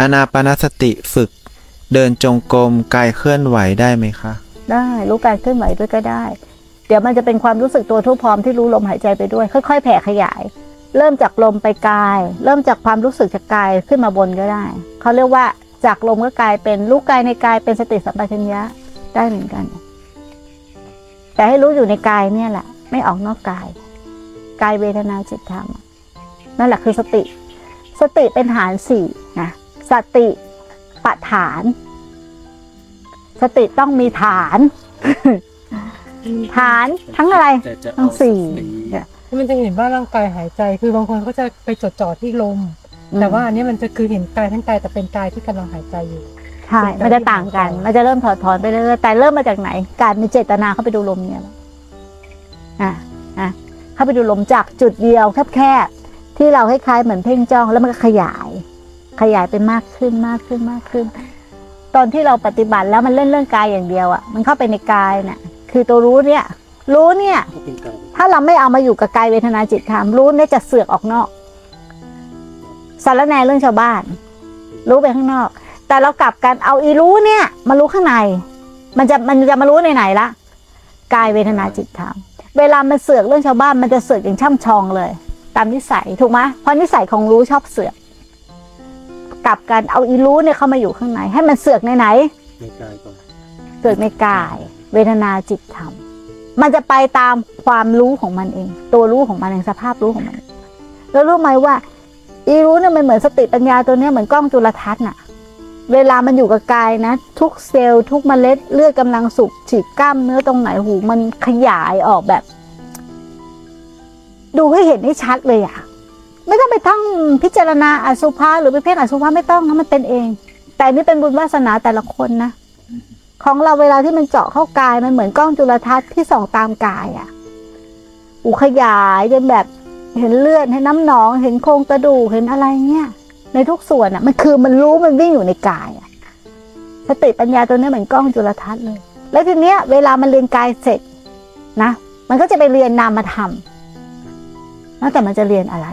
อนาปานสติฝึก เดินจงกรมกายเคลื่อนไหวได้ไหมคะ ได้รู้การเคลื่อนไหวด้วยก็ได้ เดี๋ยวมันจะเป็นความรู้สึกตัวทั่วพร้อมที่รู้ลมหายใจไปด้วย ค่อย ๆ แผ่ขยาย เริ่มจากลมไปกาย เริ่มจากความรู้สึกจากกายขึ้นมาบนก็ได้เขาเรียกว่าจากลมก็กลายเป็นรู้กายในกายเป็นสติสัมปชัญญะได้เหมือนกัน แต่ให้รู้อยู่ในกายเนี่ยแหละ ไม่ออกนอกกาย กายเวทนาจิตธรรมนั่นแหละคือสติ สติเป็นฐานสี่นะ สติปฐาน สติต้องมีฐาน ฐานทั้งอะไรแต่จะทั้เอางสี่สี่เนี่ยมันจะเห็นว่าร่างกายหายใจ คือบางคนก็จะไปจดจ่อที่ลม แต่ว่าอันนี้มันจะคือเห็นกายทั้งกายแต่เป็นกายที่กำลังหายใจอยู่ใช่มันจะต่างกัน มันจะเริ่มถอดถอนไปเรื่อยๆแต่เริ่มมาจากไหน การมีเจตนาเข้าไปดูลมเนี่ยแหละอะอะเข้าไปดูลมจากจุดเดียวแคบๆที่เราคล้ายๆเหมือนเพ่งจ้องแล้วมันก็ขยาย ขยายไปมากขึ้นมากขึ้นมากขึ้น ตอนที่เราปฏิบัติแล้วมันเล่นเรื่องกายอย่างเดียวอะ มันเข้าไปในกายน่ะคือตัวรู้เนี่ย รู้เนี่ย ถ้าเราไม่เอามาอยู่กับกายเวทนาจิตธรรมรู้เนี่ยจะเสือกออกนอกสารแนเรื่องชาวบ้าน รู้ไปข้างนอก แต่เรากลับกันเอาอีรู้เนี่ย มารู้ข้างใน มันจะมันจะมารู้ในไหนละกายเวทนาจิตธรรมเวลามันเสือกเรื่องชาวบ้านมันจะเสือกอย่างช่ำชองเลย ตามนิสัยถูกไหมเพราะนิสัยของรู้ชอบเสือก กลับกันเอาอีรู้เนี่ยเข้ามาอยู่ข้างใน ให้มันเสือกในไหนในกายก่อนเกิดในกาย เวทนาจิตธรรมมันจะไปตามความรู้ของมันเอง ตัวรู้ของมันเองสภาพรู้ของมัน แล้วรู้ไหมว่า อีรู้เนี่ยมันเหมือนสติปัญญาตัวเนี้ยเหมือนกล้องจุลทรรศน์น่ะ เวลามันอยู่กับกายนะ ทุกเซลล์ทุกเมล็ดเลือดกำลังสุกฉีดกล้ามเนื้อตรงไหนหูมันขยายออกแบบ ดูให้เห็นให้ชัดเลยอะ ไม่ต้องไปทั้งพิจารณาอสุภะหรือไปเพ่งอสุภะไม่ต้องนะมันเป็นเอง แต่นี่เป็นบุญวาสนาแต่ละคนนะของเราเวลาที่มันเจาะเข้ากายมันเหมือนกล้องจุลทรรศน์ที่ส่องตามกายอะ่ะอูขยายจนแบบเห็นเลือดเห็นน้ำหนอง เห็นโครงกระดูกเห็นอะไรเนี่ยในทุกส่วนอะ่ะ มันคือมันรู้มันวิ่งอยู่ในกายอะ่ะสติปัญญาตัวนี้เหมือนกล้องจุลทรรศน์เลย แล้วทีเนี้ย เวลามันเรียนกายเสร็จนะ มันก็จะไปเรียนนามธรรมแล้วแต่มันจะเรียนอะไร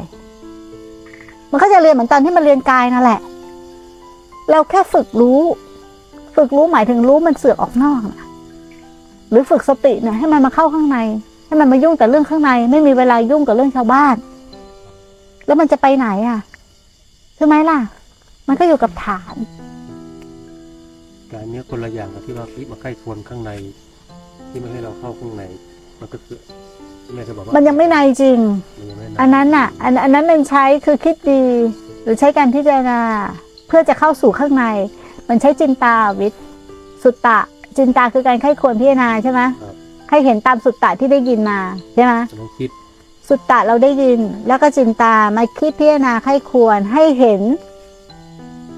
มันก็จะเรียนเหมือนตอนที่มันเรียนกายนั่นแหละ เราแค่ฝึกรู้ ฝึกรู้หมายถึงรู้มันเสือกออกนอกนะหรือฝึกสติเนี่ยให้มันมาเข้าข้างใน ให้มันมายุ่งแต่เรื่องข้างใน ไม่มีเวลายุ่งกับเรื่องชาวบ้าน แล้วมันจะไปไหนอะใช่ไหมล่ะ มันก็อยู่กับฐานการเนี้ยคนละอย่างกับที่ว่าพิมาใกล้ควรข้างใน ที่ไม่ให้เราเข้าข้างใน มันก็คือแม่จะบอกว่ามัมันยังไม่ในจริงยังไม่ อันนั้นน่ะอันอันนั้นมันใช้คือคิดดี หรือใช้การพิจารณา เพื่อจะเข้าสู่ข้างใน มันใช้จินตาวิทย์สุตตะ จินตาคือการไข้ควรพิจารณาใช่ไหมให้เห็นตามสุตตะที่ได้ยินมาใช่ไหมจะต้องคิดสุตตะเราได้ยิน แล้วก็จินตามาคิดพิจารณาไข้ควรให้เห็น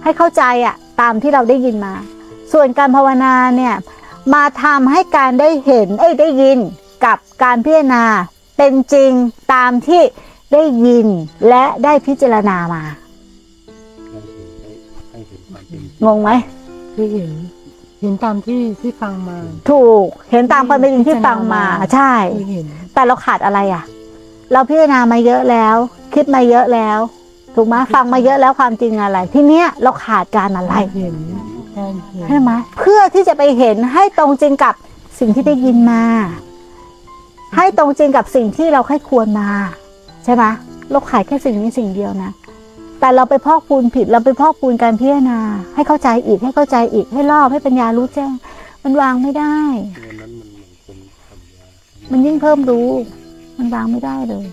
ให้เข้าใจอะตามที่เราได้ยินมา ส่วนการภาวนาเนี่ย มาทำให้การได้เห็นเอ้ยได้ยินกับการพิจารณาเป็นจริงตามที่ ได้ยินและได้พิจารณามาให้เห็นให้ให้เห็นความเป็นจริงงงไหมคือเห็นเห็นตามที่ที่ฟังมา ถูกเห็นตามความเป็นจริงที่ฟังมาใช่คือเห็นแต่เราขาดอะไรอะ เราพิจารณามาเยอะแล้ว คิดมาเยอะแล้ว ถูกไหมฟังมาเยอะแล้วความจริงอะไร ที่เนี้ยเราขาดการอะไรเห็นการเห็นใช่ไหมเพื่อที่จะไปเห็นให้ตรงจริงกับสิ่งที่ได้ยินมา ให้ตรงจริงกับสิ่งที่เราใคร่ควรมา ใช่ไหมเราขายแค่สิ่งนี้สิ่งเดียวนะ แต่เราไปพอกพูนผิดเราไปพอกพูนการพิจารณา ให้เข้าใจอีกให้เข้าใจอีกให้รอบให้ปัญญารู้แจ้ง มันวางไม่ได้วันนั้นมันเหมือนคนทำยามันยิ่งเพิ่มรู้ มันวางไม่ได้เลย